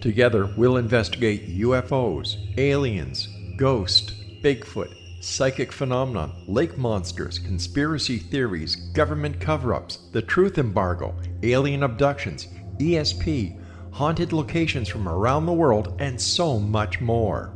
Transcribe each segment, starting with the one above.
Together, we'll investigate UFOs, aliens, ghosts, Bigfoot, psychic phenomenon, lake monsters, conspiracy theories, government cover ups, the truth embargo, alien abductions, ESP, haunted locations from around the world, and so much more.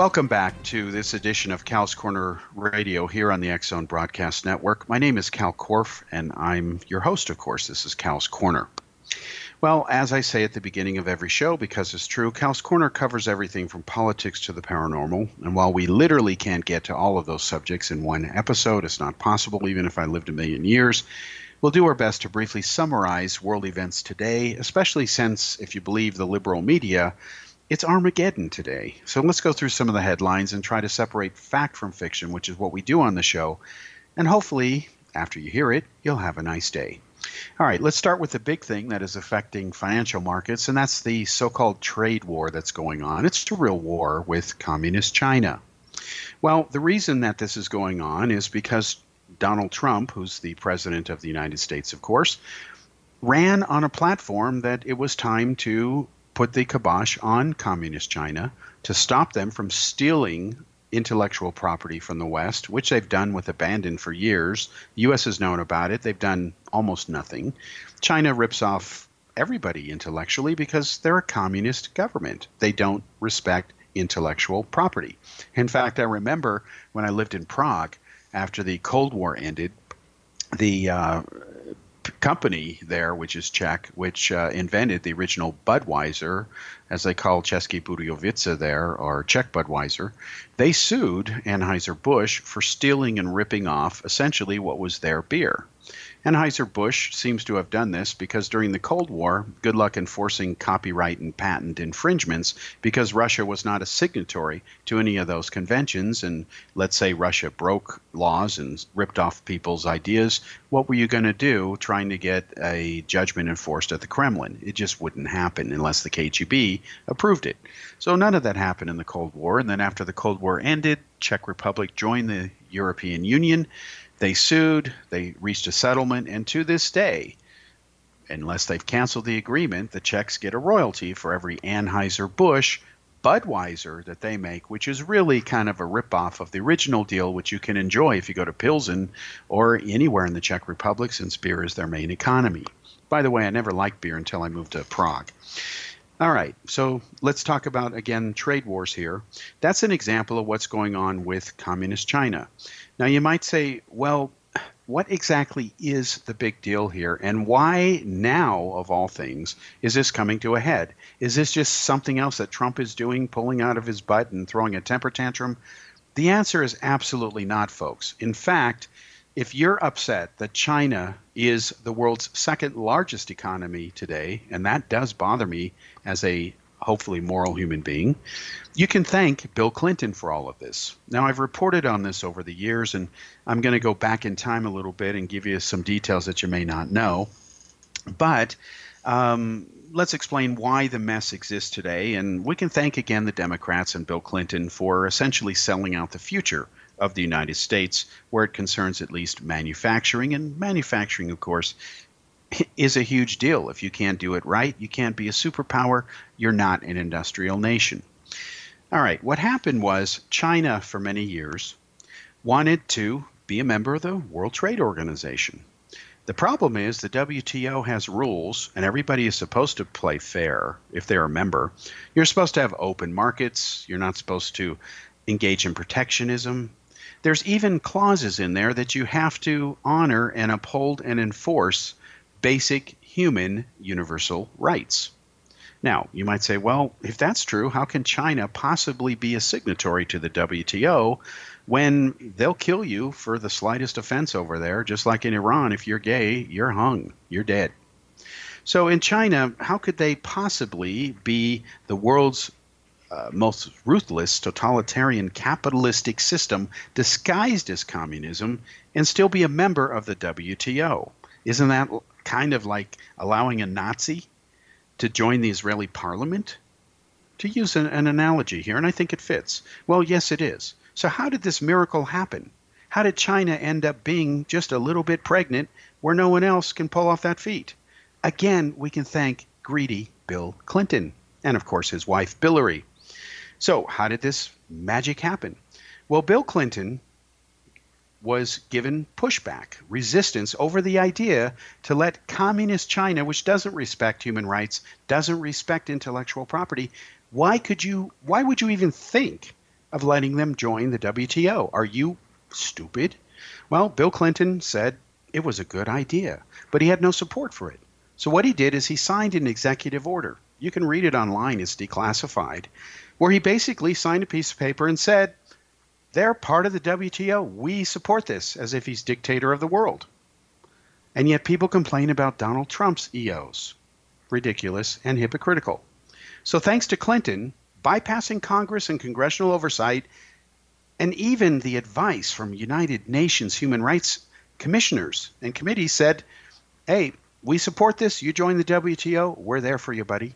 Welcome back to this edition of Cal's Corner Radio here on the X Zone Broadcast Network. My name is Kal Korff, and I'm your host, of course. This is Cal's Corner. Well, as I say at the beginning of every show, because it's true, Cal's Corner covers everything from politics to the paranormal. And while we literally can't get to all of those subjects in one episode, it's not possible, even if I lived a million years. We'll do our best to briefly summarize world events today, especially since, if you believe the liberal media, it's Armageddon today. So let's go through some of the headlines and try to separate fact from fiction, which is what we do on the show. And hopefully, after you hear it, you'll have a nice day. All right, let's start with the big thing that is affecting financial markets, and that's the so called trade war that's going on. It's a real war with communist China. Well, the reason that this is going on is because Donald Trump, who's the president of the United States, of course, ran on a platform that it was time to put the kibosh on communist China to stop them from stealing intellectual property from the West, which they've done with abandon for years. The U.S. has known about it. They've done almost nothing. China rips off everybody intellectually because they're a communist government. They don't respect intellectual property. In fact, I remember when I lived in Prague after the Cold War ended, the uh, company there, which is Czech, which uh, invented the original Budweiser, as they call Český Budějovice there, or Czech Budweiser, they sued Anheuser-Busch for stealing and ripping off essentially what was their beer. Anheuser-Busch seems to have done this because during the Cold War, good luck enforcing copyright and patent infringements because Russia was not a signatory to any of those conventions. And let's say Russia broke laws and ripped off people's ideas. What were you going to do trying to get a judgment enforced at the Kremlin? It just wouldn't happen unless the KGB approved it. So none of that happened in the Cold War. And then after the Cold War ended, Czech Republic joined the European Union. They sued, they reached a settlement, and to this day, unless they've canceled the agreement, the Czechs get a royalty for every Anheuser-Busch Budweiser that they make, which is really kind of a ripoff of the original deal, which you can enjoy if you go to Pilsen or anywhere in the Czech Republic, since beer is their main economy. By the way, I never liked beer until I moved to Prague. All right, so let's talk about again trade wars here. That's an example of what's going on with communist China. Now, you might say, well, what exactly is the big deal here, and why now, of all things, is this coming to a head? Is this just something else that Trump is doing, pulling out of his butt and throwing a temper tantrum? The answer is absolutely not, folks. In fact, if you're upset that China is the world's second largest economy today, and that does bother me as a hopefully moral human being. You can thank Bill Clinton for all of this. Now, I've reported on this over the years, and I'm going to go back in time a little bit and give you some details that you may not know. But um, let's explain why the mess exists today, and we can thank again the Democrats and Bill Clinton for essentially selling out the future of the United States, where it concerns at least manufacturing. And manufacturing, of course, is a huge deal. If you can't do it right, you can't be a superpower. You're not an industrial nation. All right, what happened was China, for many years, wanted to be a member of the World Trade Organization. The problem is the WTO has rules, and everybody is supposed to play fair if they're a member. You're supposed to have open markets. You're not supposed to engage in protectionism. There's even clauses in there that you have to honor and uphold and enforce basic human universal rights. Now, you might say, well, if that's true, how can China possibly be a signatory to the WTO when they'll kill you for the slightest offense over there? Just like in Iran, if you're gay, you're hung, you're dead. So in China, how could they possibly be the world's uh, most ruthless totalitarian capitalistic system disguised as communism and still be a member of the WTO? Isn't that kind of like allowing a Nazi to join the Israeli parliament? To use an, an analogy here, and I think it fits. Well, yes, it is. So, how did this miracle happen? How did China end up being just a little bit pregnant where no one else can pull off that feat? Again, we can thank greedy Bill Clinton and, of course, his wife, Billary. So, how did this magic happen? Well, Bill Clinton was given pushback, resistance over the idea to let communist China, which doesn't respect human rights, doesn't respect intellectual property, why could you why would you even think of letting them join the WTO? Are you stupid? Well, Bill Clinton said it was a good idea, but he had no support for it. So what he did is he signed an executive order. You can read it online, it's declassified, where he basically signed a piece of paper and said, they're part of the WTO. We support this as if he's dictator of the world. And yet people complain about Donald Trump's EOs. Ridiculous and hypocritical. So thanks to Clinton, bypassing Congress and congressional oversight, and even the advice from United Nations human rights commissioners and committees said, hey, we support this. You join the WTO. We're there for you, buddy.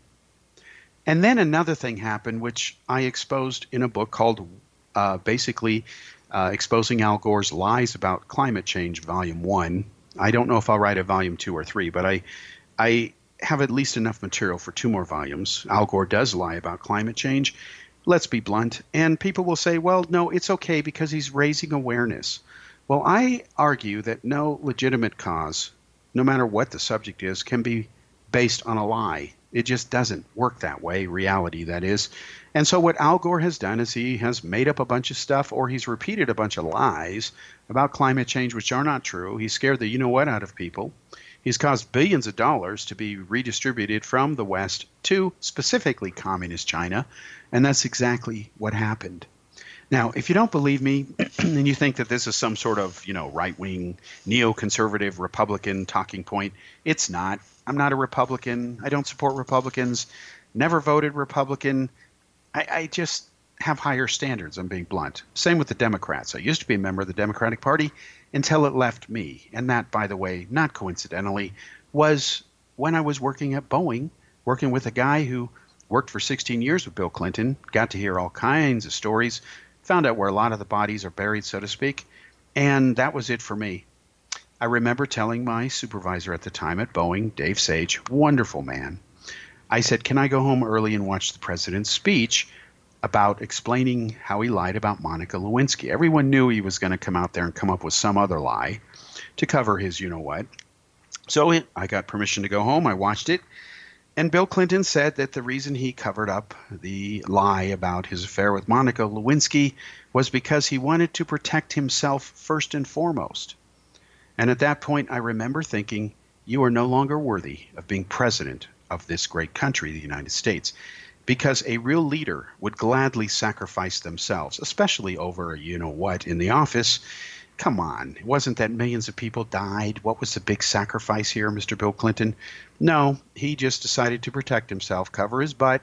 And then another thing happened, which I exposed in a book called uh, basically uh, exposing Al Gore's lies about climate change, volume one. I don't know if I'll write a volume two or three, but I, I have at least enough material for two more volumes. Al Gore does lie about climate change. Let's be blunt. And people will say, well, no, it's okay because he's raising awareness. Well, I argue that no legitimate cause, no matter what the subject is, can be based on a lie. It just doesn't work that way, reality that is. And so, what Al Gore has done is he has made up a bunch of stuff or he's repeated a bunch of lies about climate change, which are not true. He scared the you know what out of people. He's caused billions of dollars to be redistributed from the West to specifically communist China. And that's exactly what happened. Now, if you don't believe me and you think that this is some sort of, you know, right-wing neoconservative Republican talking point, it's not. I'm not a Republican. I don't support Republicans. Never voted Republican. I, I just have higher standards. I'm being blunt. Same with the Democrats. I used to be a member of the Democratic Party until it left me. And that, by the way, not coincidentally, was when I was working at Boeing, working with a guy who worked for 16 years with Bill Clinton, got to hear all kinds of stories, found out where a lot of the bodies are buried, so to speak. And that was it for me. I remember telling my supervisor at the time at Boeing, Dave Sage, wonderful man. I said, Can I go home early and watch the president's speech about explaining how he lied about Monica Lewinsky? Everyone knew he was going to come out there and come up with some other lie to cover his you know what. So I got permission to go home. I watched it. And Bill Clinton said that the reason he covered up the lie about his affair with Monica Lewinsky was because he wanted to protect himself first and foremost. And at that point, I remember thinking, you are no longer worthy of being president of this great country, the United States, because a real leader would gladly sacrifice themselves, especially over you know what in the office. Come on, it wasn't that millions of people died. What was the big sacrifice here, Mr. Bill Clinton? No, he just decided to protect himself, cover his butt,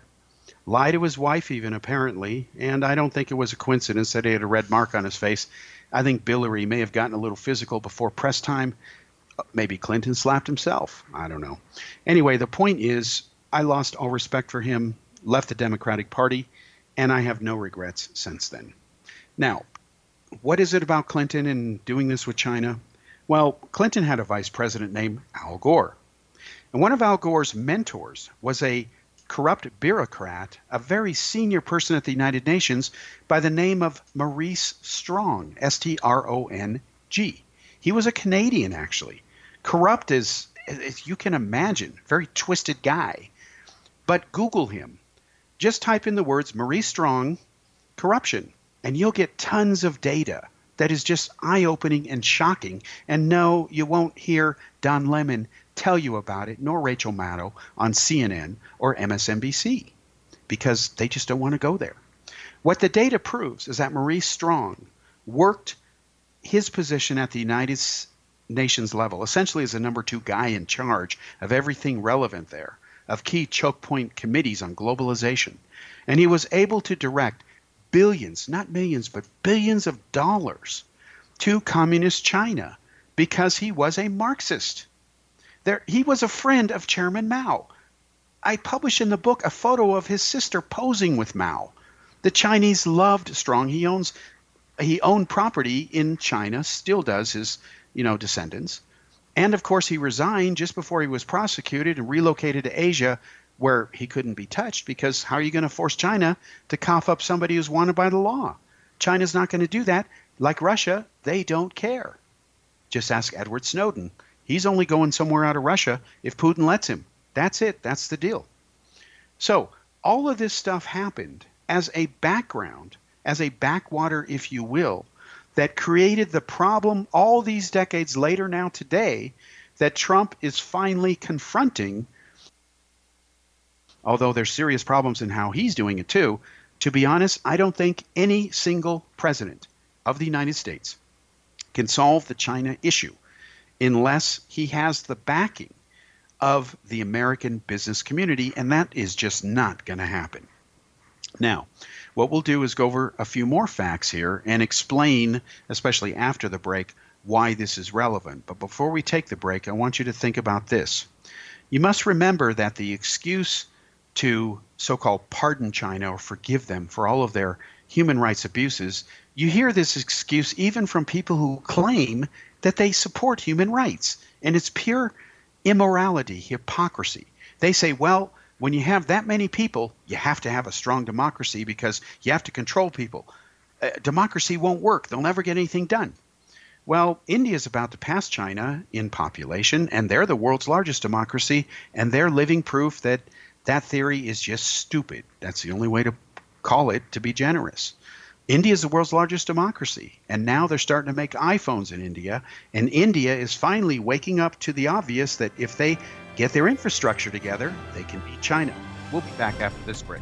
lie to his wife, even apparently, and I don't think it was a coincidence that he had a red mark on his face I think Billary may have gotten a little physical before press time. Uh, maybe Clinton slapped himself. I don't know. Anyway, the point is, I lost all respect for him, left the Democratic Party, and I have no regrets since then. Now, what is it about Clinton and doing this with China? Well, Clinton had a vice president named Al Gore. And one of Al Gore's mentors was a corrupt bureaucrat, a very senior person at the United Nations by the name of Maurice Strong, S T R O N G. He was a Canadian, actually. Corrupt as, as you can imagine, very twisted guy. But Google him. Just type in the words Maurice Strong, corruption, and you'll get tons of data that is just eye opening and shocking. And no, you won't hear Don Lemon tell you about it, nor Rachel Maddow on CNN or MSNBC, because they just don't want to go there. What the data proves is that Maurice Strong worked his position at the United Nations level, essentially as the number two guy in charge of everything relevant there, of key choke point committees on globalization. And he was able to direct billions, not millions, but billions of dollars to communist China because he was a Marxist. There, he was a friend of Chairman Mao. I publish in the book a photo of his sister posing with Mao. The Chinese loved Strong. He owns he owned property in China, still does his, you know, descendants. And of course he resigned just before he was prosecuted and relocated to Asia where he couldn't be touched because how are you going to force China to cough up somebody who's wanted by the law? China's not going to do that. Like Russia, they don't care. Just ask Edward Snowden. He's only going somewhere out of Russia if Putin lets him. That's it. That's the deal. So, all of this stuff happened as a background, as a backwater, if you will, that created the problem all these decades later, now today, that Trump is finally confronting. Although there's serious problems in how he's doing it too, to be honest, I don't think any single president of the United States can solve the China issue unless he has the backing of the American business community, and that is just not going to happen. Now, what we'll do is go over a few more facts here and explain, especially after the break, why this is relevant. But before we take the break, I want you to think about this. You must remember that the excuse to so called pardon China or forgive them for all of their human rights abuses, you hear this excuse even from people who claim that they support human rights. And it's pure immorality, hypocrisy. They say, well, when you have that many people, you have to have a strong democracy because you have to control people. Uh, democracy won't work, they'll never get anything done. Well, India is about to pass China in population, and they're the world's largest democracy, and they're living proof that that theory is just stupid. That's the only way to call it to be generous. India is the world's largest democracy, and now they're starting to make iPhones in India. And India is finally waking up to the obvious that if they get their infrastructure together, they can beat China. We'll be back after this break.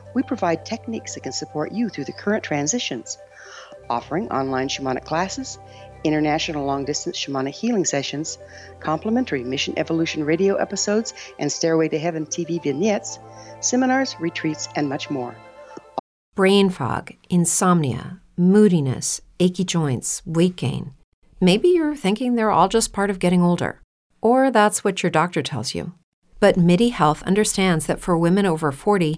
we provide techniques that can support you through the current transitions, offering online shamanic classes, international long distance shamanic healing sessions, complimentary Mission Evolution radio episodes and Stairway to Heaven TV vignettes, seminars, retreats, and much more. Brain fog, insomnia, moodiness, achy joints, weight gain. Maybe you're thinking they're all just part of getting older, or that's what your doctor tells you. But MIDI Health understands that for women over 40,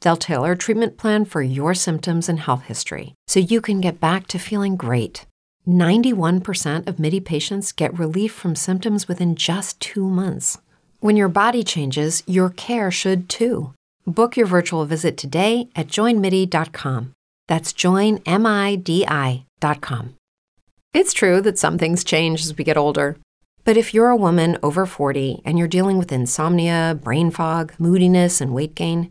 They'll tailor a treatment plan for your symptoms and health history so you can get back to feeling great. 91% of MIDI patients get relief from symptoms within just two months. When your body changes, your care should too. Book your virtual visit today at joinmidi.com. That's joinmidi.com. It's true that some things change as we get older. But if you're a woman over 40 and you're dealing with insomnia, brain fog, moodiness, and weight gain,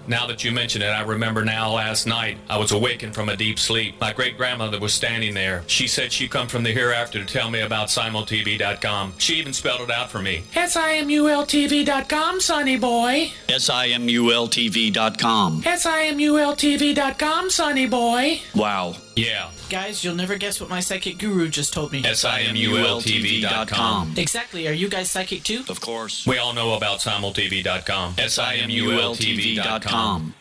Now that you mention it, I remember now last night I was awakened from a deep sleep. My great grandmother was standing there. She said she'd come from the hereafter to tell me about simultv.com. She even spelled it out for me. S-I-M-U-L-T-V.com, sonny boy. S-I-M-U-L-T-V.com. S-I-M-U-L-T-V.com, sonny boy. Wow. Yeah. Guys, you'll never guess what my psychic guru just told me. S-I-M-U-L-T-V.com. Exactly. Are you guys psychic too? Of course. We all know about simultv.com. S-I-M-U-L-T-V.com.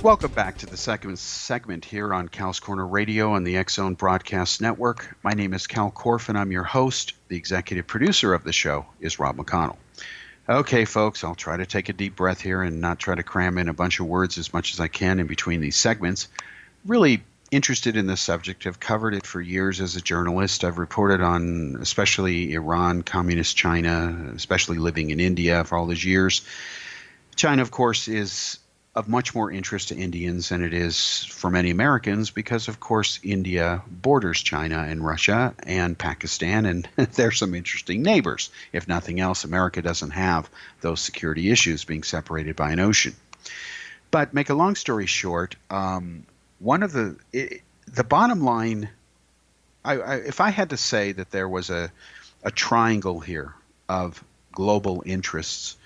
Welcome back to the second segment here on Cal's Corner Radio and the X Zone Broadcast Network. My name is Kal Korff, and I'm your host. The executive producer of the show is Rob McConnell. Okay, folks, I'll try to take a deep breath here and not try to cram in a bunch of words as much as I can in between these segments. Really interested in this subject. I've covered it for years as a journalist. I've reported on especially Iran, communist China, especially living in India for all these years. China, of course, is of much more interest to Indians than it is for many Americans because, of course, India borders China and Russia and Pakistan, and they're some interesting neighbors. If nothing else, America doesn't have those security issues being separated by an ocean. But make a long story short, um, one of the it, the bottom line, I, I, if I had to say that there was a a triangle here of global interests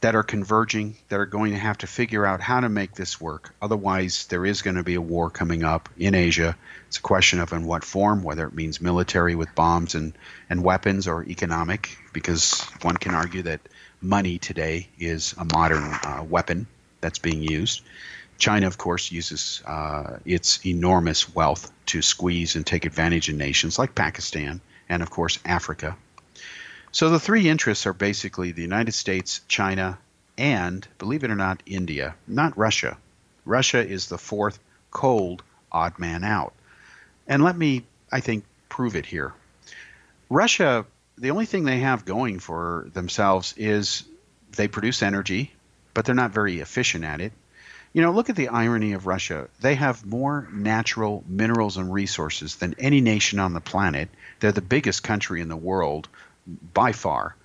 that are converging that are going to have to figure out how to make this work. Otherwise, there is going to be a war coming up in Asia. It's a question of in what form, whether it means military with bombs and, and weapons or economic, because one can argue that money today is a modern uh, weapon that's being used. China, of course, uses uh, its enormous wealth to squeeze and take advantage of nations like Pakistan and, of course, Africa so the three interests are basically the United States, China, and, believe it or not, India, not Russia. Russia is the fourth cold odd man out. And let me, I think, prove it here. Russia, the only thing they have going for themselves is they produce energy, but they're not very efficient at it. You know, look at the irony of Russia. They have more natural minerals and resources than any nation on the planet. They're the biggest country in the world by far.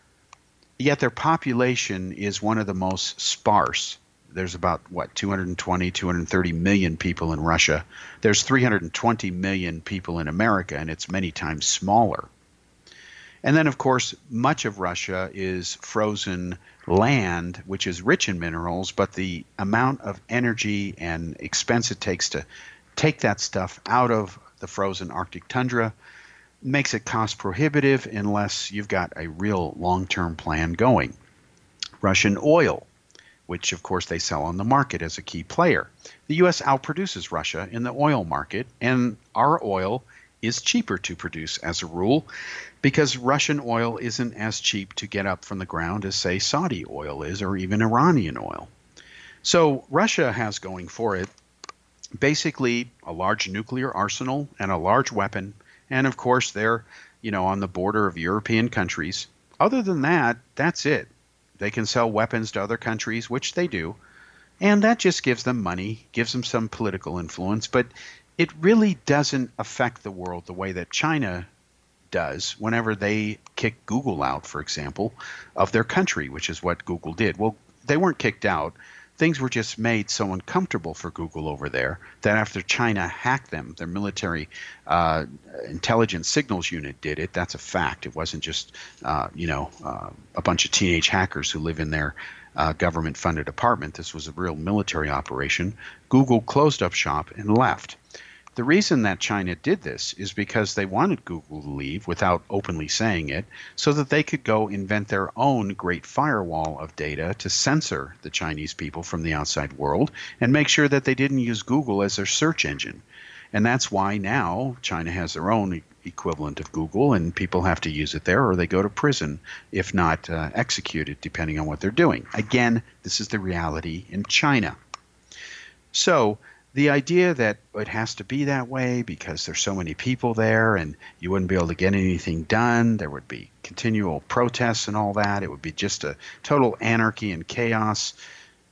Yet their population is one of the most sparse. There's about, what, 220, 230 million people in Russia. There's 320 million people in America, and it's many times smaller. And then, of course, much of Russia is frozen land, which is rich in minerals, but the amount of energy and expense it takes to take that stuff out of the frozen Arctic tundra makes it cost prohibitive unless you've got a real long term plan going. Russian oil, which of course they sell on the market as a key player. The U.S. outproduces Russia in the oil market, and our oil is cheaper to produce as a rule because Russian oil isn't as cheap to get up from the ground as, say, Saudi oil is or even Iranian oil. So Russia has going for it basically a large nuclear arsenal and a large weapon and of course they're you know on the border of European countries. Other than that, that's it. They can sell weapons to other countries, which they do, and that just gives them money, gives them some political influence, but it really doesn't affect the world the way that China does whenever they kick Google out, for example, of their country, which is what Google did. Well, they weren't kicked out things were just made so uncomfortable for Google over there that after China hacked them, their military uh, intelligence signals unit did it. That's a fact. It wasn't just uh, you know uh, a bunch of teenage hackers who live in their uh, government-funded apartment. This was a real military operation. Google closed up shop and left. The reason that China did this is because they wanted Google to leave without openly saying it, so that they could go invent their own great firewall of data to censor the Chinese people from the outside world and make sure that they didn't use Google as their search engine. And that's why now China has their own equivalent of Google, and people have to use it there or they go to prison, if not uh, executed, depending on what they're doing. Again, this is the reality in China. So, the idea that it has to be that way because there's so many people there and you wouldn't be able to get anything done, there would be continual protests and all that, it would be just a total anarchy and chaos.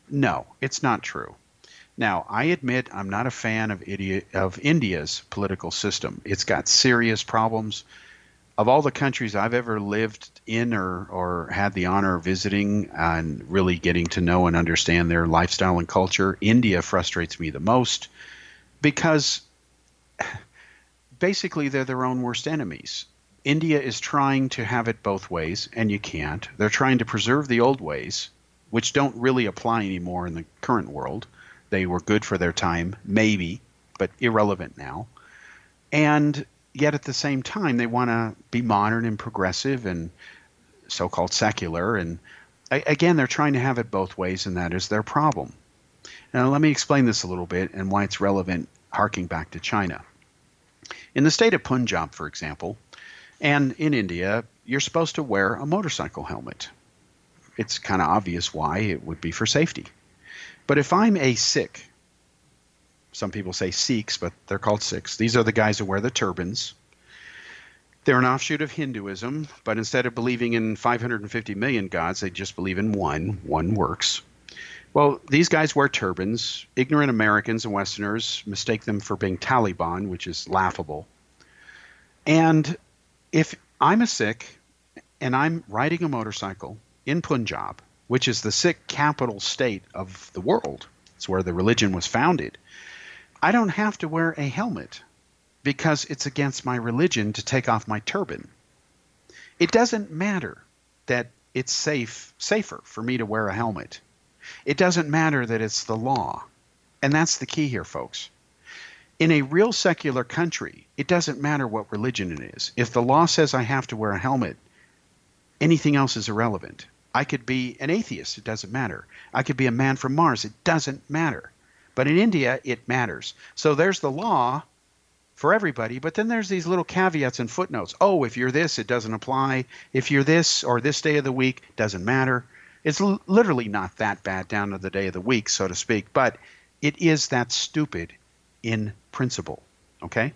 No, it's not true. Now, I admit I'm not a fan of, of India's political system. It's got serious problems of all the countries I've ever lived in or, or had the honor of visiting and really getting to know and understand their lifestyle and culture, India frustrates me the most because basically they're their own worst enemies. India is trying to have it both ways, and you can't. They're trying to preserve the old ways, which don't really apply anymore in the current world. They were good for their time, maybe, but irrelevant now. And yet at the same time they want to be modern and progressive and so-called secular and again they're trying to have it both ways and that is their problem. Now let me explain this a little bit and why it's relevant harking back to china. In the state of punjab for example and in india you're supposed to wear a motorcycle helmet. It's kind of obvious why it would be for safety. But if i'm a sikh some people say Sikhs, but they're called Sikhs. These are the guys who wear the turbans. They're an offshoot of Hinduism, but instead of believing in 550 million gods, they just believe in one. One works. Well, these guys wear turbans. Ignorant Americans and Westerners mistake them for being Taliban, which is laughable. And if I'm a Sikh and I'm riding a motorcycle in Punjab, which is the Sikh capital state of the world, it's where the religion was founded, I don't have to wear a helmet because it's against my religion to take off my turban. It doesn't matter that it's safe safer for me to wear a helmet. It doesn't matter that it's the law. And that's the key here, folks. In a real secular country, it doesn't matter what religion it is. If the law says I have to wear a helmet, anything else is irrelevant. I could be an atheist, it doesn't matter. I could be a man from Mars, it doesn't matter. But in India, it matters. So there's the law for everybody, but then there's these little caveats and footnotes. Oh, if you're this, it doesn't apply. If you're this or this day of the week, doesn't matter. It's l- literally not that bad down to the day of the week, so to speak, but it is that stupid in principle. Okay?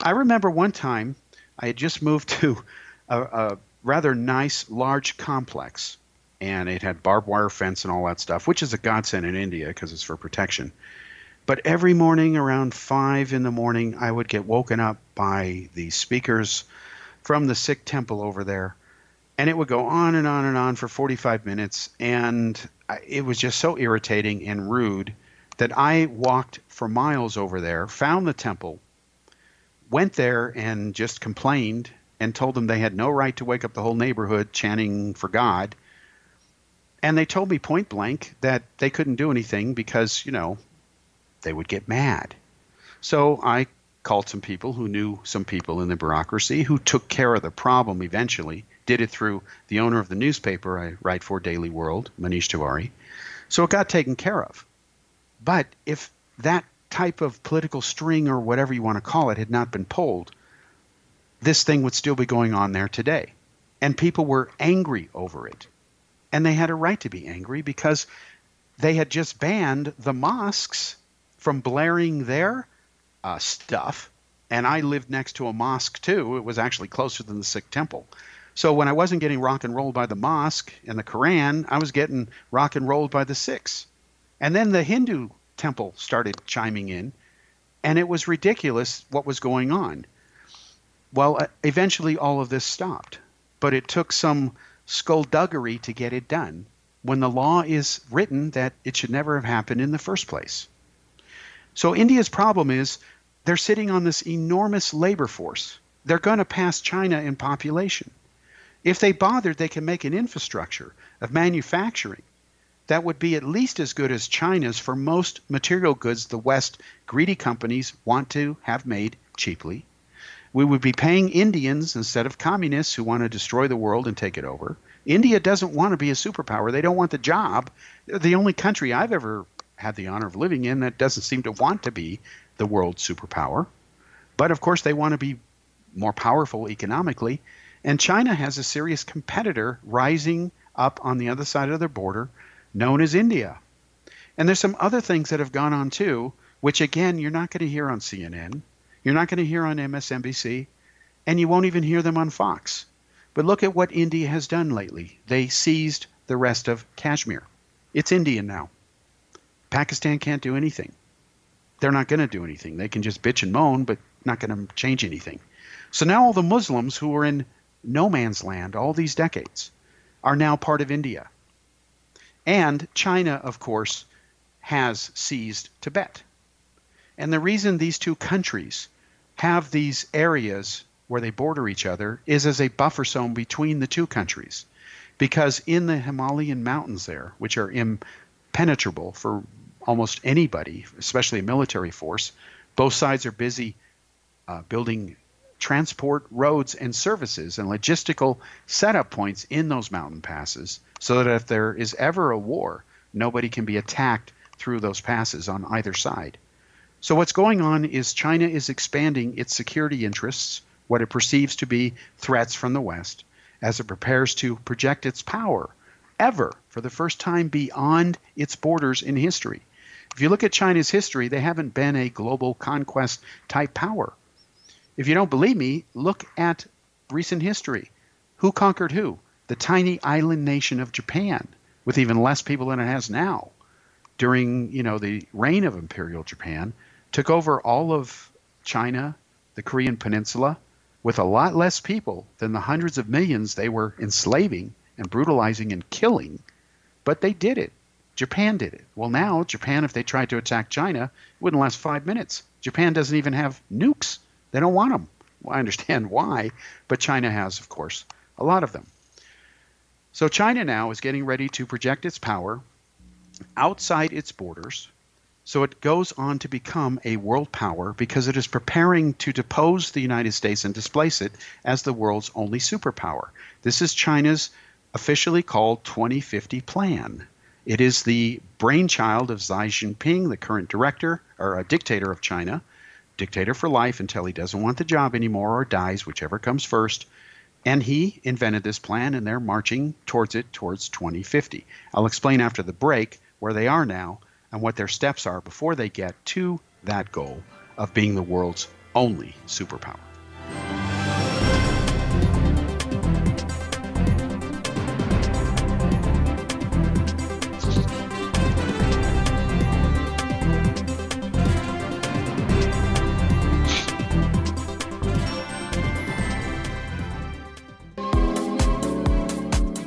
I remember one time I had just moved to a, a rather nice, large complex, and it had barbed wire fence and all that stuff, which is a godsend in India because it's for protection. But every morning around five in the morning, I would get woken up by the speakers from the Sikh temple over there. And it would go on and on and on for 45 minutes. And it was just so irritating and rude that I walked for miles over there, found the temple, went there and just complained and told them they had no right to wake up the whole neighborhood chanting for God. And they told me point blank that they couldn't do anything because, you know, they would get mad. So I called some people who knew some people in the bureaucracy who took care of the problem eventually, did it through the owner of the newspaper I write for, Daily World, Manish Tiwari. So it got taken care of. But if that type of political string or whatever you want to call it had not been pulled, this thing would still be going on there today. And people were angry over it. And they had a right to be angry because they had just banned the mosques from blaring their uh, stuff. And I lived next to a mosque too. It was actually closer than the Sikh temple. So when I wasn't getting rock and rolled by the mosque and the Quran, I was getting rock and rolled by the Sikhs. And then the Hindu temple started chiming in, and it was ridiculous what was going on. Well, uh, eventually all of this stopped, but it took some skullduggery to get it done when the law is written that it should never have happened in the first place. So India's problem is they're sitting on this enormous labor force. They're going to pass China in population. If they bothered, they can make an infrastructure of manufacturing that would be at least as good as China's for most material goods the West greedy companies want to have made cheaply. We would be paying Indians instead of communists who want to destroy the world and take it over. India doesn't want to be a superpower. They don't want the job. They're the only country I've ever had the honor of living in that doesn't seem to want to be the world superpower. But of course, they want to be more powerful economically. And China has a serious competitor rising up on the other side of their border known as India. And there's some other things that have gone on too, which again, you're not going to hear on CNN. You're not going to hear on MSNBC. And you won't even hear them on Fox. But look at what India has done lately. They seized the rest of Kashmir. It's Indian now. Pakistan can't do anything. They're not going to do anything. They can just bitch and moan, but not going to change anything. So now all the Muslims who were in no man's land all these decades are now part of India. And China, of course, has seized Tibet. And the reason these two countries have these areas where they border each other is as a buffer zone between the two countries. Because in the Himalayan mountains there, which are impenetrable for almost anybody, especially a military force, both sides are busy uh, building transport roads and services and logistical setup points in those mountain passes so that if there is ever a war, nobody can be attacked through those passes on either side. So, what's going on is China is expanding its security interests, what it perceives to be threats from the West, as it prepares to project its power ever for the first time beyond its borders in history. If you look at China's history, they haven't been a global conquest type power. If you don't believe me, look at recent history. Who conquered who? The tiny island nation of Japan, with even less people than it has now, during you know the reign of Imperial Japan, took over all of China, the Korean Peninsula, with a lot less people than the hundreds of millions they were enslaving and brutalizing and killing. But they did it. Japan did it. Well, now Japan, if they tried to attack China, wouldn't last five minutes. Japan doesn't even have nukes they don't want them. Well, I understand why, but China has, of course, a lot of them. So China now is getting ready to project its power outside its borders. So it goes on to become a world power because it is preparing to depose the United States and displace it as the world's only superpower. This is China's officially called 2050 plan. It is the brainchild of Xi Jinping, the current director or a dictator of China, dictator for life until he doesn't want the job anymore or dies, whichever comes first. And he invented this plan, and they're marching towards it towards 2050. I'll explain after the break where they are now and what their steps are before they get to that goal of being the world's only superpower.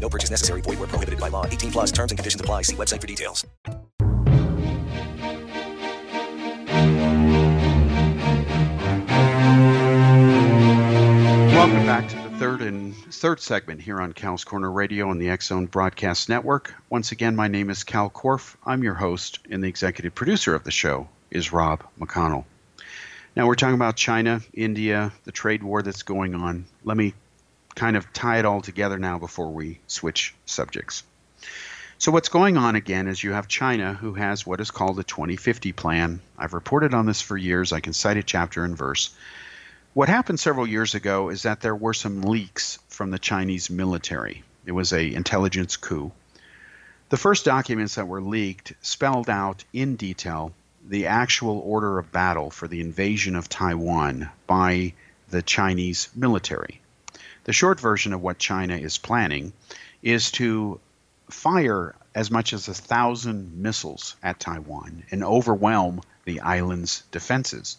No purchase necessary. Void where prohibited by law. 18 plus terms and conditions apply. See website for details. Welcome back to the third and third segment here on Kal's Corner Radio and the Zone Broadcast Network. Once again, my name is Kal Korff. I'm your host, and the executive producer of the show is Rob McConnell. Now, we're talking about China, India, the trade war that's going on. Let me kind of tie it all together now before we switch subjects. So, what's going on again is you have China, who has what is called the 2050 plan. I've reported on this for years. I can cite it chapter and verse. What happened several years ago is that there were some leaks from the Chinese military. It was a intelligence coup. The first documents that were leaked spelled out in detail the actual order of battle for the invasion of Taiwan by the Chinese military. The short version of what China is planning is to fire as much as a thousand missiles at Taiwan and overwhelm the island's defenses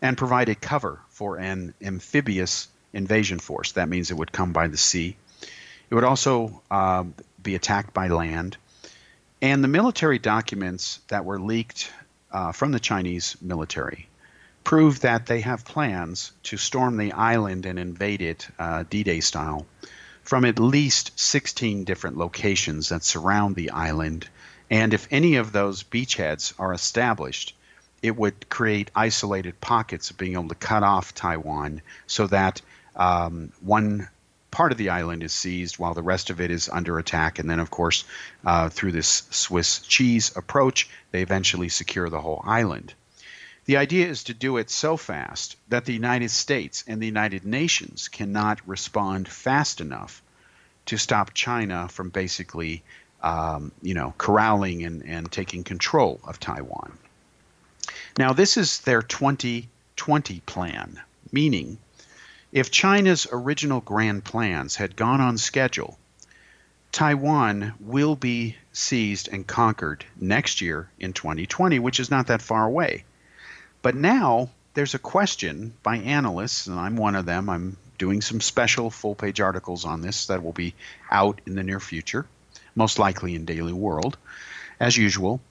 and provide a cover for an amphibious invasion force. That means it would come by the sea. It would also uh, be attacked by land. And the military documents that were leaked uh, from the Chinese military prove that they have plans to storm the island and invade it uh, D Day style from at least 16 different locations that surround the island. And if any of those beachheads are established, it would create isolated pockets of being able to cut off Taiwan so that um, one part of the island is seized while the rest of it is under attack. And then, of course, uh, through this Swiss cheese approach, they eventually secure the whole island. The idea is to do it so fast that the United States and the United Nations cannot respond fast enough to stop China from basically, um, you know, corralling and, and taking control of Taiwan. Now, this is their 2020 plan, meaning if China's original grand plans had gone on schedule, Taiwan will be seized and conquered next year in 2020, which is not that far away. But now there's a question by analysts, and I'm one of them. I'm doing some special full page articles on this that will be out in the near future, most likely in Daily World, as usual.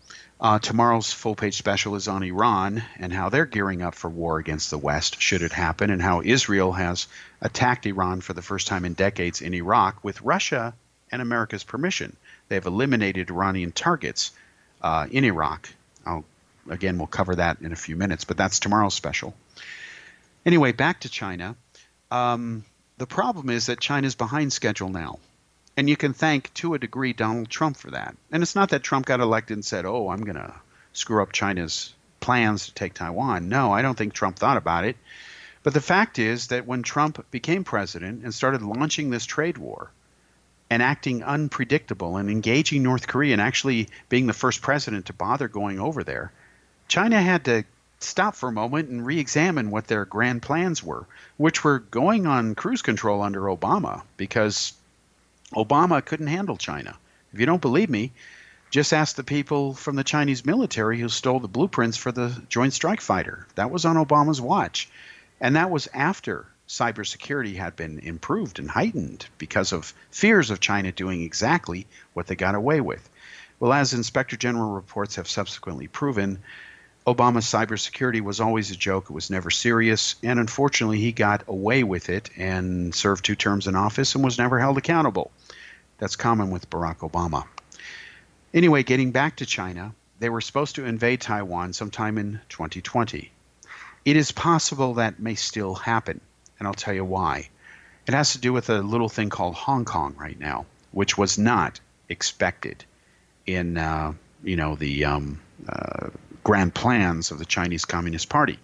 Uh, tomorrow's full page special is on Iran and how they're gearing up for war against the West, should it happen, and how Israel has attacked Iran for the first time in decades in Iraq with Russia and America's permission. They've eliminated Iranian targets uh, in Iraq. I'll, again, we'll cover that in a few minutes, but that's tomorrow's special. Anyway, back to China. Um, the problem is that China's behind schedule now. And you can thank, to a degree, Donald Trump for that. And it's not that Trump got elected and said, oh, I'm going to screw up China's plans to take Taiwan. No, I don't think Trump thought about it. But the fact is that when Trump became president and started launching this trade war and acting unpredictable and engaging North Korea and actually being the first president to bother going over there, China had to stop for a moment and re examine what their grand plans were, which were going on cruise control under Obama because Obama couldn't handle China. If you don't believe me, just ask the people from the Chinese military who stole the blueprints for the Joint Strike Fighter. That was on Obama's watch. And that was after cybersecurity had been improved and heightened because of fears of China doing exactly what they got away with. Well, as Inspector General reports have subsequently proven, Obama's cybersecurity was always a joke. It was never serious. And unfortunately, he got away with it and served two terms in office and was never held accountable. That's common with Barack Obama. Anyway, getting back to China, they were supposed to invade Taiwan sometime in 2020. It is possible that may still happen, and I'll tell you why. It has to do with a little thing called Hong Kong right now, which was not expected in uh, you know the um, uh, grand plans of the Chinese Communist Party.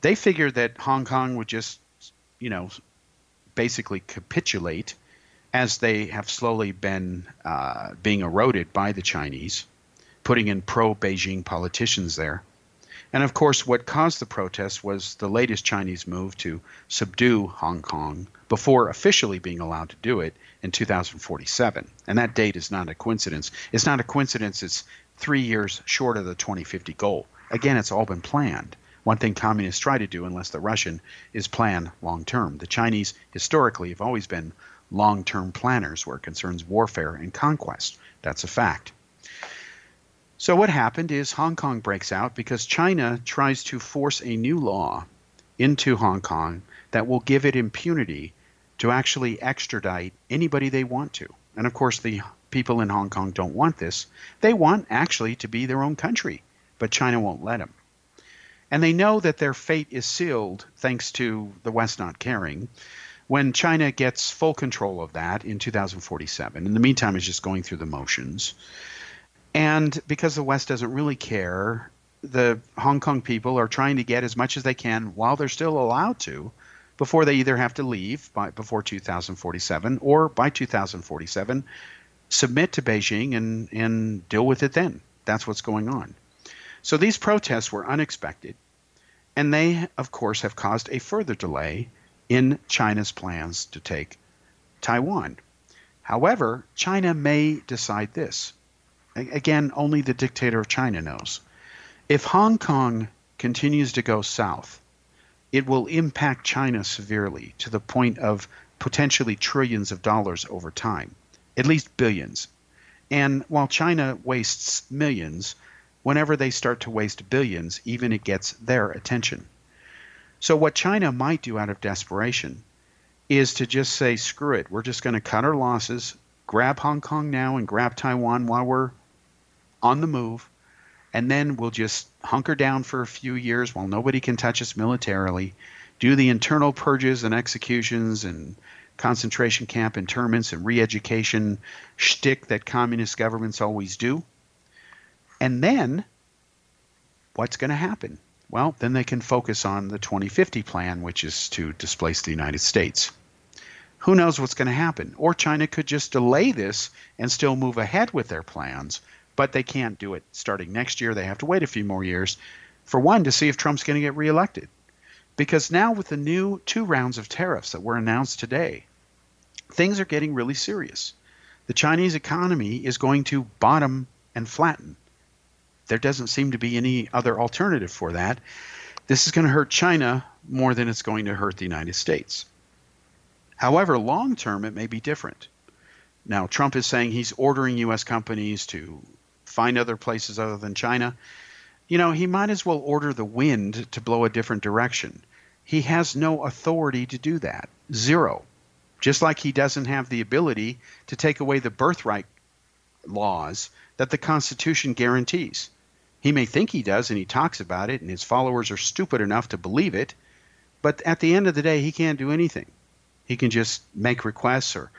They figured that Hong Kong would just, you know, basically capitulate as they have slowly been uh, being eroded by the Chinese, putting in pro Beijing politicians there. And of course, what caused the protests was the latest Chinese move to subdue Hong Kong before officially being allowed to do it in 2047. And that date is not a coincidence. It's not a coincidence, it's three years short of the 2050 goal. Again, it's all been planned. One thing communists try to do, unless the Russian, is plan long term. The Chinese, historically, have always been long term planners where it concerns warfare and conquest. That's a fact. So, what happened is Hong Kong breaks out because China tries to force a new law into Hong Kong that will give it impunity to actually extradite anybody they want to. And of course, the people in Hong Kong don't want this. They want actually to be their own country, but China won't let them. And they know that their fate is sealed thanks to the West not caring When China gets full control of that in 2047, in the meantime, it's just going through the motions. And because the West doesn't really care, the Hong Kong people are trying to get as much as they can while they're still allowed to before they either have to leave by before 2047 or by 2047 submit to Beijing and, and deal with it then. That's what's going on. So these protests were unexpected, and they, of course, have caused a further delay in China's plans to take Taiwan. However, China may decide this. Again, only the dictator of China knows. If Hong Kong continues to go south, it will impact China severely to the point of potentially trillions of dollars over time, at least billions. And while China wastes millions, whenever they start to waste billions, even it gets their attention. So, what China might do out of desperation is to just say, screw it, we're just going to cut our losses, grab Hong Kong now, and grab Taiwan while we're on the move, and then we'll just hunker down for a few years while nobody can touch us militarily, do the internal purges and executions and concentration camp internments and re-education shtick that communist governments always do. And then, what's going to happen? Well, then they can focus on the 2050 plan, which is to displace the United States. Who knows what's going to happen? Or China could just delay this and still move ahead with their plans but they can't do it starting next year. They have to wait a few more years. For one, to see if Trump's going to get reelected. Because now, with the new two rounds of tariffs that were announced today, things are getting really serious. The Chinese economy is going to bottom and flatten. There doesn't seem to be any other alternative for that. This is going to hurt China more than it's going to hurt the United States. However, long term, it may be different. Now, Trump is saying he's ordering U.S. companies to find other places other than China, you know, he might as well order the wind to blow a different direction. He has no authority to do that. Zero. Just like he doesn't have the ability to take away the birthright laws that the Constitution guarantees. He may think he does and he talks about it, and his followers are stupid enough to believe it, but at the end of the day, he can't do anything. He can just make requests or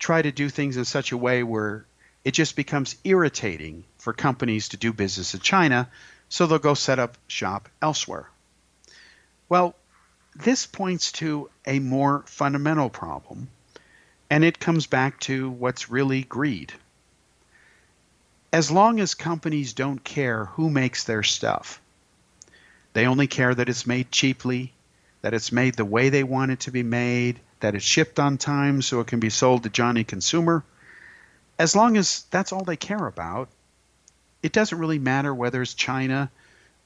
try to do things in such a way where it just becomes irritating for companies to do business in China, so they'll go set up shop elsewhere. Well, this points to a more fundamental problem, and it comes back to what's really greed. As long as companies don't care who makes their stuff, they only care that it's made cheaply, that it's made the way they want it to be made, that it's shipped on time so it can be sold to Johnny Consumer, as long as that's all they care about, it doesn't really matter whether it's China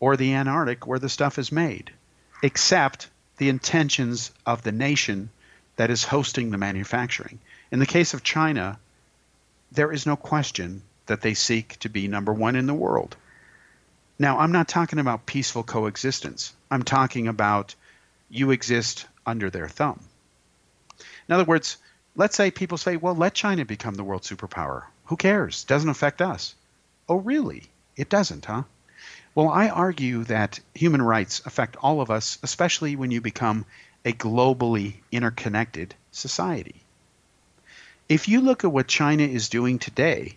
or the Antarctic where the stuff is made, except the intentions of the nation that is hosting the manufacturing. In the case of China, there is no question that they seek to be number one in the world. Now, I'm not talking about peaceful coexistence. I'm talking about you exist under their thumb. In other words, let's say people say, well, let China become the world superpower. Who cares? Doesn't affect us. Oh, really? It doesn't, huh? Well, I argue that human rights affect all of us, especially when you become a globally interconnected society. If you look at what China is doing today,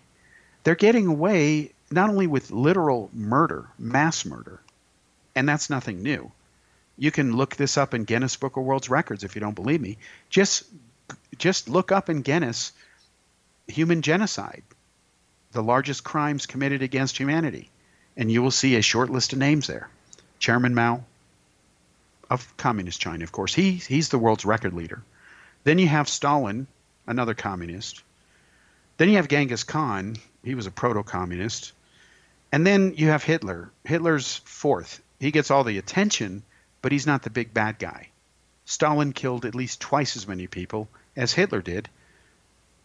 they're getting away not only with literal murder, mass murder, and that's nothing new. You can look this up in Guinness Book of World Records if you don't believe me. Just just look up in Guinness human genocide, the largest crimes committed against humanity, and you will see a short list of names there. Chairman Mao of Communist China, of course, he, he's the world's record leader. Then you have Stalin, another communist. Then you have Genghis Khan, he was a proto communist. And then you have Hitler. Hitler's fourth. He gets all the attention, but he's not the big bad guy. Stalin killed at least twice as many people as Hitler did,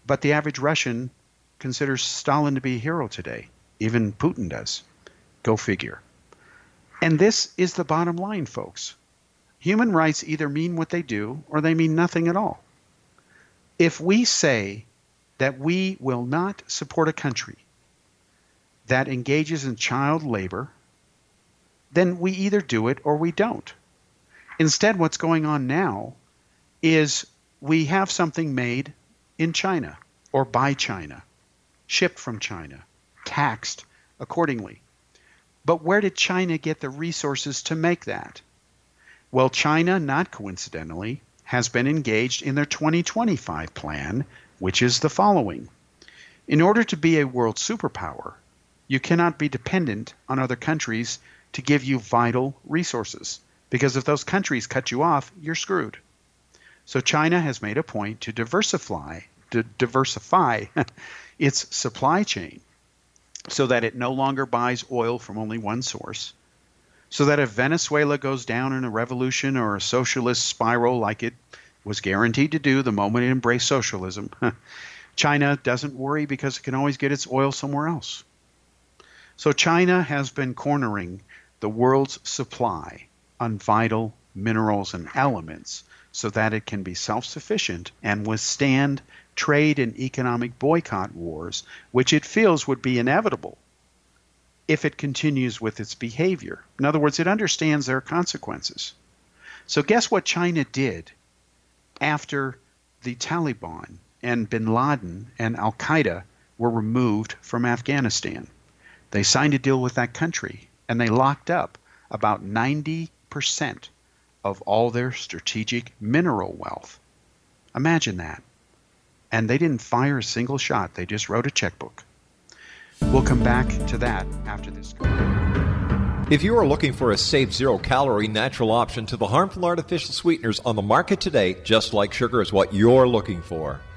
but the average Russian considers Stalin to be a hero today. Even Putin does. Go figure. And this is the bottom line, folks. Human rights either mean what they do or they mean nothing at all. If we say that we will not support a country that engages in child labor, then we either do it or we don't. Instead, what's going on now is we have something made in China or by China, shipped from China, taxed accordingly. But where did China get the resources to make that? Well, China, not coincidentally, has been engaged in their 2025 plan, which is the following In order to be a world superpower, you cannot be dependent on other countries to give you vital resources, because if those countries cut you off, you're screwed. So China has made a point to diversify, to diversify its supply chain so that it no longer buys oil from only one source. So that if Venezuela goes down in a revolution or a socialist spiral like it was guaranteed to do the moment it embraced socialism, China doesn't worry because it can always get its oil somewhere else. So China has been cornering the world's supply on vital minerals and elements so that it can be self sufficient and withstand trade and economic boycott wars, which it feels would be inevitable if it continues with its behavior. In other words, it understands there are consequences. So, guess what China did after the Taliban and bin Laden and Al Qaeda were removed from Afghanistan? They signed a deal with that country and they locked up about 90% of all their strategic mineral wealth. Imagine that. And they didn't fire a single shot, they just wrote a checkbook. We'll come back to that after this. If you are looking for a safe, zero calorie natural option to the harmful artificial sweeteners on the market today, just like sugar is what you're looking for.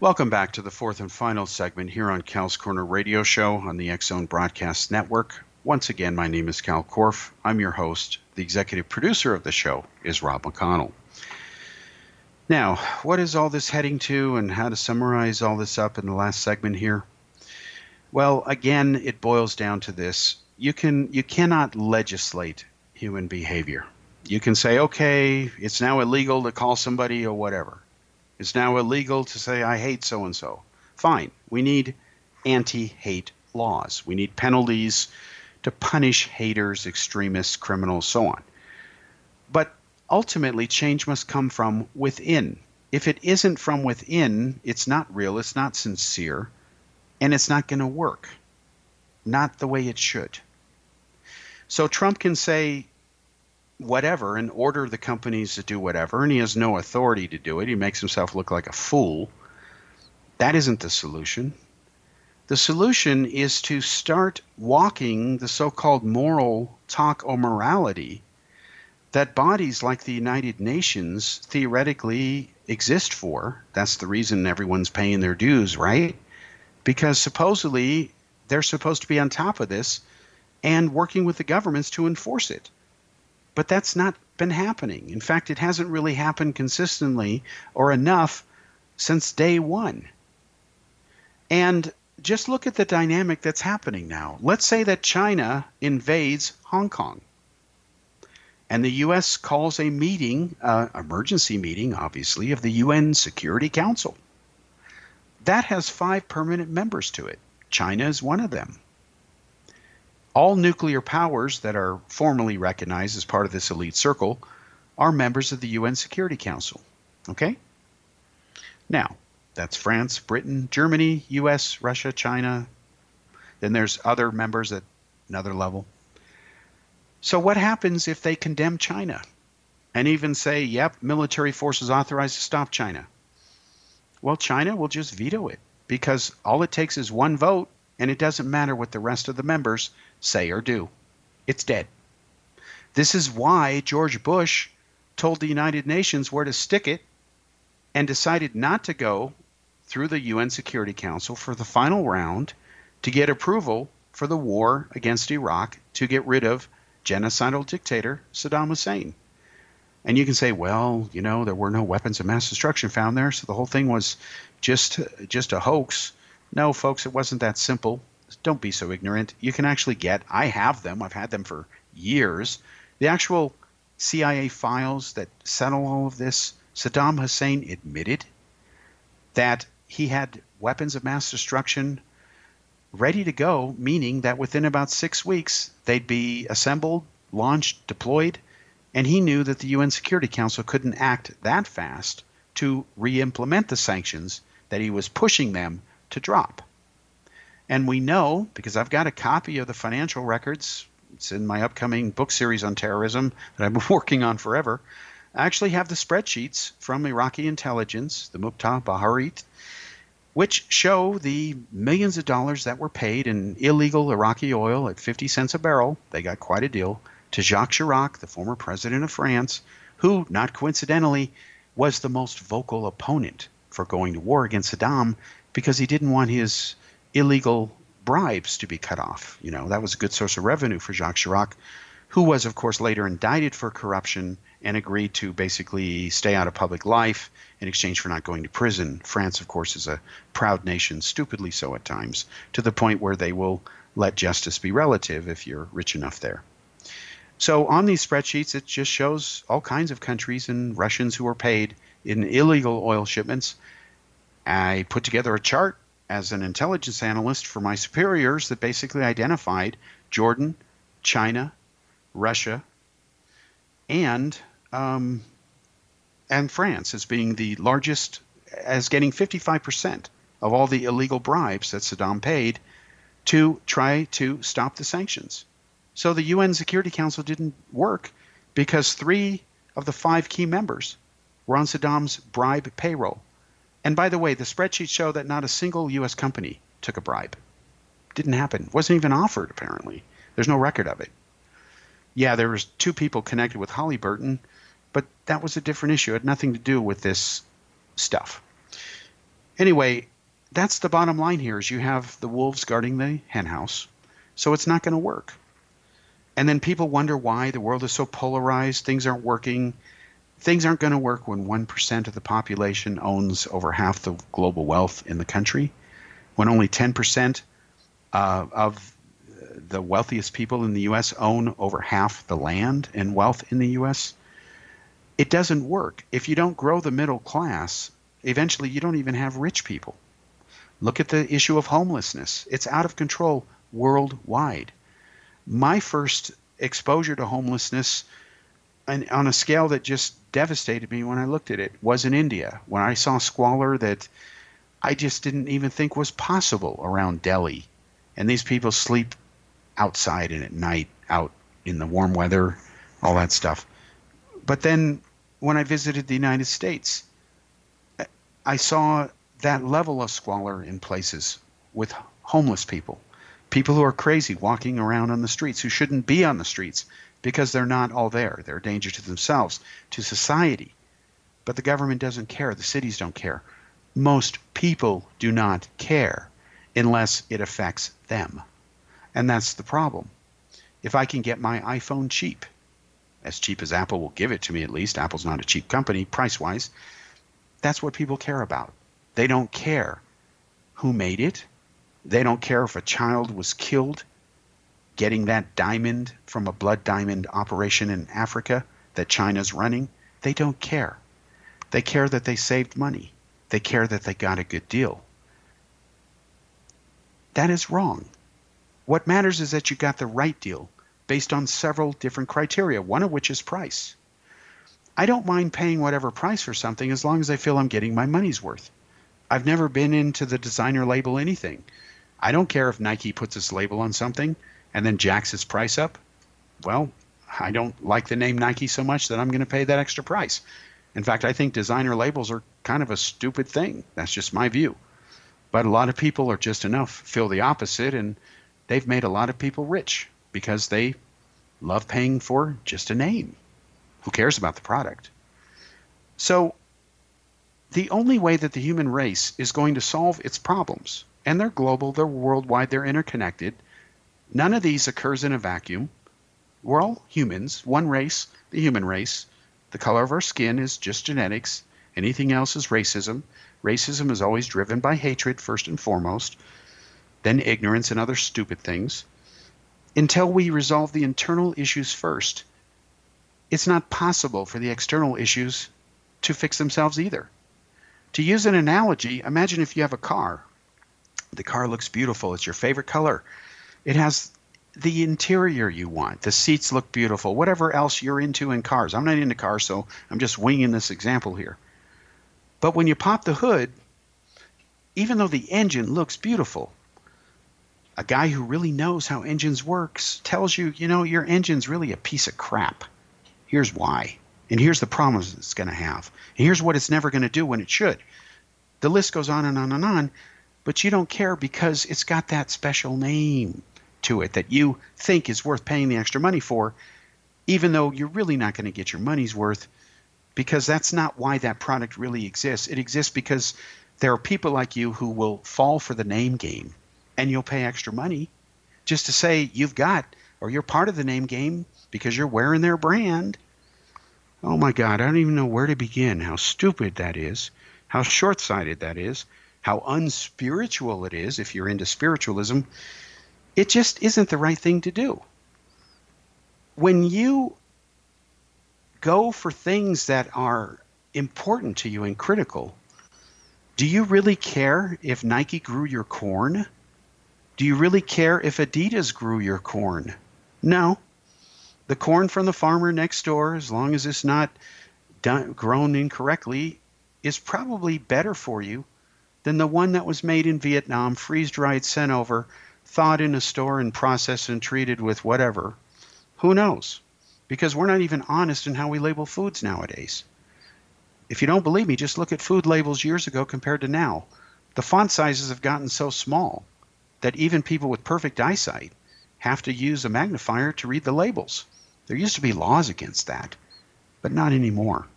Welcome back to the fourth and final segment here on Kal's Corner Radio Show on the Zone Broadcast Network. Once again, my name is Kal Korff. I'm your host. The executive producer of the show is Rob McConnell. Now, what is all this heading to, and how to summarize all this up in the last segment here? Well, again, it boils down to this: you can you cannot legislate human behavior. You can say, okay, it's now illegal to call somebody or whatever. It's now illegal to say I hate so and so. Fine. We need anti-hate laws. We need penalties to punish haters, extremists, criminals, so on. But ultimately, change must come from within. If it isn't from within, it's not real, it's not sincere, and it's not going to work. Not the way it should. So Trump can say whatever and order the companies to do whatever, and he has no authority to do it. He makes himself look like a fool. That isn't the solution. The solution is to start walking the so called moral talk or morality that bodies like the United Nations theoretically exist for. That's the reason everyone's paying their dues, right? Because supposedly they're supposed to be on top of this and working with the governments to enforce it. But that's not been happening. In fact, it hasn't really happened consistently or enough since day one. And just look at the dynamic that's happening now. Let's say that China invades Hong Kong and the U.S. calls a meeting, uh, emergency meeting, obviously, of the UN Security Council. That has five permanent members to it. China is one of them. All nuclear powers that are formally recognized as part of this elite circle are members of the UN Security Council. Okay? Now, that's France, Britain, Germany, US, Russia, China. Then there's other members at another level. So, what happens if they condemn China and even say, yep, military forces authorized to stop China? Well, China will just veto it because all it takes is one vote and it doesn't matter what the rest of the members say or do. It's dead. This is why George Bush told the United Nations where to stick it and decided not to go through the UN Security Council for the final round to get approval for the war against Iraq to get rid of genocidal dictator Saddam Hussein. And you can say, well, you know, there were no weapons of mass destruction found there, so the whole thing was just just a hoax. No, folks, it wasn't that simple. Don't be so ignorant. You can actually get, I have them, I've had them for years, the actual CIA files that settle all of this. Saddam Hussein admitted that he had weapons of mass destruction ready to go, meaning that within about six weeks they'd be assembled, launched, deployed, and he knew that the UN Security Council couldn't act that fast to re implement the sanctions that he was pushing them to drop. And we know, because I've got a copy of the financial records, it's in my upcoming book series on terrorism that I've been working on forever. I actually have the spreadsheets from Iraqi intelligence, the Mukhabarat, which show the millions of dollars that were paid in illegal Iraqi oil at 50 cents a barrel. They got quite a deal to Jacques Chirac, the former president of France, who, not coincidentally, was the most vocal opponent for going to war against Saddam because he didn't want his illegal bribes to be cut off. You know, that was a good source of revenue for Jacques Chirac, who was, of course, later indicted for corruption and agreed to basically stay out of public life in exchange for not going to prison. France, of course, is a proud nation, stupidly so at times, to the point where they will let justice be relative if you're rich enough there. So on these spreadsheets, it just shows all kinds of countries and Russians who were paid in illegal oil shipments. I put together a chart as an intelligence analyst for my superiors that basically identified Jordan, China, Russia, and um, and France as being the largest, as getting 55% of all the illegal bribes that Saddam paid to try to stop the sanctions. So the UN Security Council didn't work because three of the five key members were on Saddam's bribe payroll. And by the way, the spreadsheets show that not a single U.S. company took a bribe. Didn't happen. Wasn't even offered, apparently. There's no record of it. Yeah, there was two people connected with Halliburton, but that was a different issue. It had nothing to do with this stuff. Anyway, that's the bottom line here is you have the wolves guarding the henhouse, so it's not going to work. And then people wonder why the world is so polarized, things aren't working. Things aren't going to work when 1% of the population owns over half the global wealth in the country, when only 10% uh, of the wealthiest people in the U.S. own over half the land and wealth in the U.S. It doesn't work. If you don't grow the middle class, eventually you don't even have rich people. Look at the issue of homelessness. It's out of control worldwide. My first exposure to homelessness and on a scale that just devastated me when I looked at it was in India when I saw squalor that I just didn't even think was possible around Delhi. And these people sleep outside and at night, out in the warm weather, all that stuff. But then when I visited the United States, I saw that level of squalor in places with homeless people, people who are crazy walking around on the streets, who shouldn't be on the streets because they're not all there. They're a danger to themselves, to society. But the government doesn't care. The cities don't care. Most people do not care unless it affects them. And that's the problem. If I can get my iPhone cheap, as cheap as Apple will give it to me at least, Apple's not a cheap company price wise, that's what people care about. They don't care who made it. They don't care if a child was killed getting that diamond from a blood diamond operation in Africa that China's running. They don't care. They care that they saved money. They care that they got a good deal. That is wrong. What matters is that you got the right deal based on several different criteria, one of which is price. I don't mind paying whatever price for something as long as I feel I'm getting my money's worth. I've never been into the designer label anything. I don't care if Nike puts its label on something and then jacks its price up. Well, I don't like the name Nike so much that I'm going to pay that extra price. In fact, I think designer labels are kind of a stupid thing. That's just my view. But a lot of people are just enough feel the opposite, and they've made a lot of people rich because they love paying for just a name. Who cares about the product? So, the only way that the human race is going to solve its problems, and they're global, they're worldwide, they're interconnected, none of these occurs in a vacuum. We're all humans, one race, the human race. The color of our skin is just genetics. Anything else is racism. Racism is always driven by hatred, first and foremost, then ignorance and other stupid things. Until we resolve the internal issues first, it's not possible for the external issues to fix themselves either. To use an analogy, imagine if you have a car. The car looks beautiful, it's your favorite color. It has the interior you want. The seats look beautiful. Whatever else you're into in cars. I'm not into cars, so I'm just winging this example here. But when you pop the hood, even though the engine looks beautiful, a guy who really knows how engines works tells you, you know, your engine's really a piece of crap. Here's why. And here's the problems it's going to have. And here's what it's never going to do when it should. The list goes on and on and on, but you don't care because it's got that special name to it that you think is worth paying the extra money for, even though you're really not going to get your money's worth because that's not why that product really exists. It exists because there are people like you who will fall for the name game and you'll pay extra money just to say you've got or you're part of the name game because you're wearing their brand. Oh my God, I don't even know where to begin. How stupid that is, how short sighted that is, how unspiritual it is if you're into spiritualism. It just isn't the right thing to do. When you go for things that are important to you and critical, do you really care if Nike grew your corn? Do you really care if Adidas grew your corn? No. The corn from the farmer next door, as long as it's not done, grown incorrectly, is probably better for you than the one that was made in Vietnam, freeze dried, sent over, thawed in a store, and processed and treated with whatever. Who knows? because we're not even honest in how we label foods nowadays. If you don't believe me, just look at food labels years ago compared to now. The font sizes have gotten so small that even people with perfect eyesight have to use a magnifier to read the labels. There used to be laws against that, but not anymore.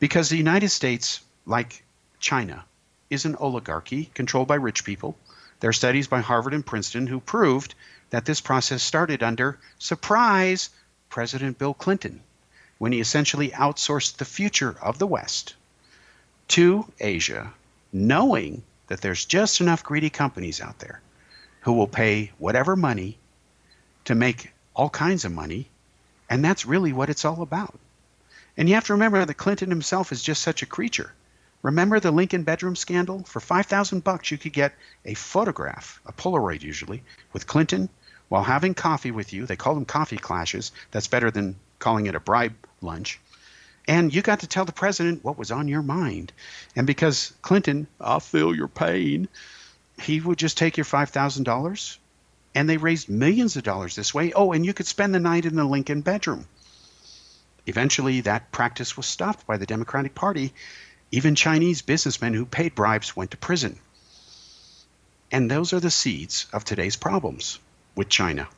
Because the United States, like China, is an oligarchy controlled by rich people. There are studies by Harvard and Princeton who proved that this process started under surprise President Bill Clinton, when he essentially outsourced the future of the West to Asia, knowing that there's just enough greedy companies out there who will pay whatever money to make all kinds of money. And that's really what it's all about. And you have to remember that Clinton himself is just such a creature. Remember the Lincoln bedroom scandal? For 5,000 bucks you could get a photograph, a Polaroid usually, with Clinton while having coffee with you. They call them coffee clashes. That's better than calling it a bribe lunch. And you got to tell the president what was on your mind. And because Clinton, I feel your pain, he would just take your $5,000 and they raised millions of dollars this way. Oh, and you could spend the night in the Lincoln bedroom. Eventually, that practice was stopped by the Democratic Party. Even Chinese businessmen who paid bribes went to prison. And those are the seeds of today's problems with China.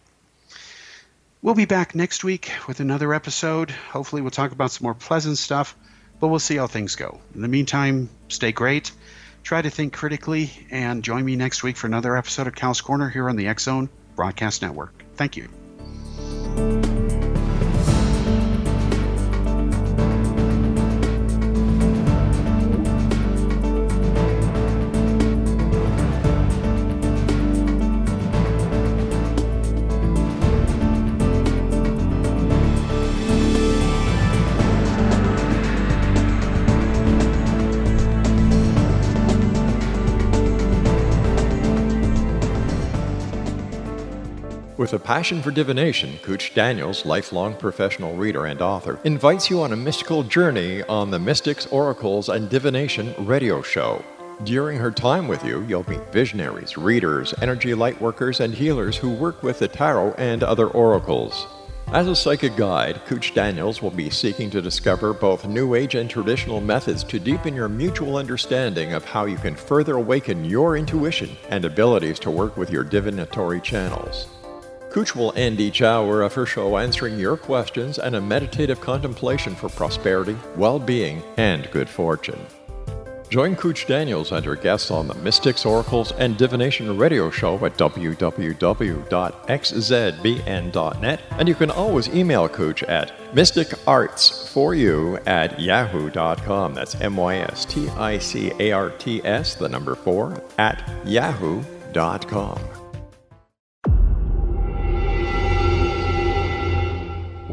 We'll be back next week with another episode. Hopefully, we'll talk about some more pleasant stuff, but we'll see how things go. In the meantime, stay great, try to think critically, and join me next week for another episode of Kal's Corner here on the X Zone Broadcast Network. Thank you. A passion for divination, Kooch Daniels, lifelong professional reader and author, invites you on a mystical journey on the Mystics, Oracles, and Divination radio show. During her time with you, you'll meet visionaries, readers, energy lightworkers, and healers who work with the tarot and other oracles. As a psychic guide, Kooch Daniels will be seeking to discover both New Age and traditional methods to deepen your mutual understanding of how you can further awaken your intuition and abilities to work with your divinatory channels. Kooch will end each hour of her show answering your questions and a meditative contemplation for prosperity, well being, and good fortune. Join Kooch Daniels and her guests on the Mystics, Oracles, and Divination radio show at www.xzbn.net, and you can always email Kooch at mysticarts4u at yahoo.com. That's M Y S T I C A R T S, the number 4, at yahoo.com.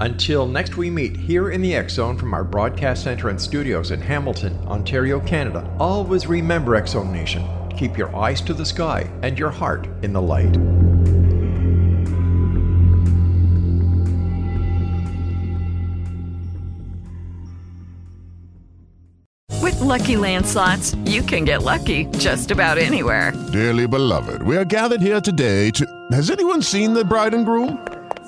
Until next we meet here in the X Zone from our broadcast center and studios in Hamilton, Ontario, Canada, always remember X Zone Nation. Keep your eyes to the sky and your heart in the light. With LuckyLand Slots, you can get lucky just about anywhere. Dearly beloved, we are gathered here today to. Has anyone seen the bride and groom?